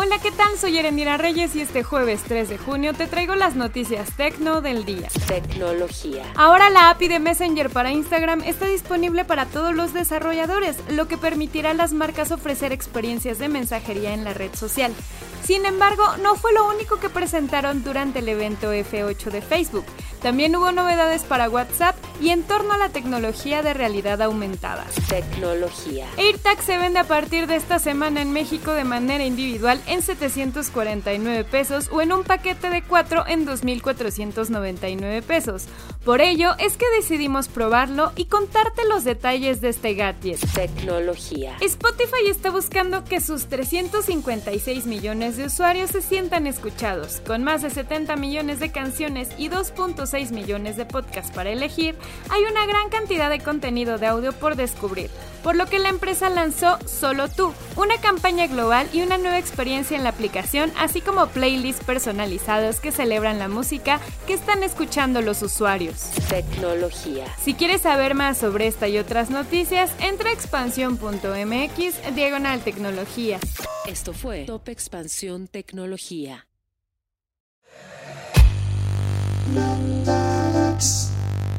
Hola, ¿qué tal? Soy Erendira Reyes y este jueves 3 de junio te traigo las noticias tecno del día. Tecnología. Ahora la API de Messenger para Instagram está disponible para todos los desarrolladores, lo que permitirá a las marcas ofrecer experiencias de mensajería en la red social. Sin embargo, no fue lo único que presentaron durante el evento F8 de Facebook. También hubo novedades para WhatsApp y en torno a la tecnología de realidad aumentada. Tecnología. AirTag se vende a partir de esta semana en México de manera individual en 749 pesos o en un paquete de 4 en 2.499 pesos. Por ello es que decidimos probarlo y contarte los detalles de este gadget. Tecnología. Spotify está buscando que sus 356 millones de usuarios se sientan escuchados. Con más de 70 millones de canciones y 2.6 millones de podcasts para elegir, hay una gran cantidad de contenido de audio por descubrir, por lo que la empresa lanzó Solo Tú, una campaña global y una nueva experiencia en la aplicación, así como playlists personalizados que celebran la música que están escuchando los usuarios. Tecnología. Si quieres saber más sobre esta y otras noticias, entra a expansión.mx diagonal tecnología. Esto fue Top Expansión Tecnología.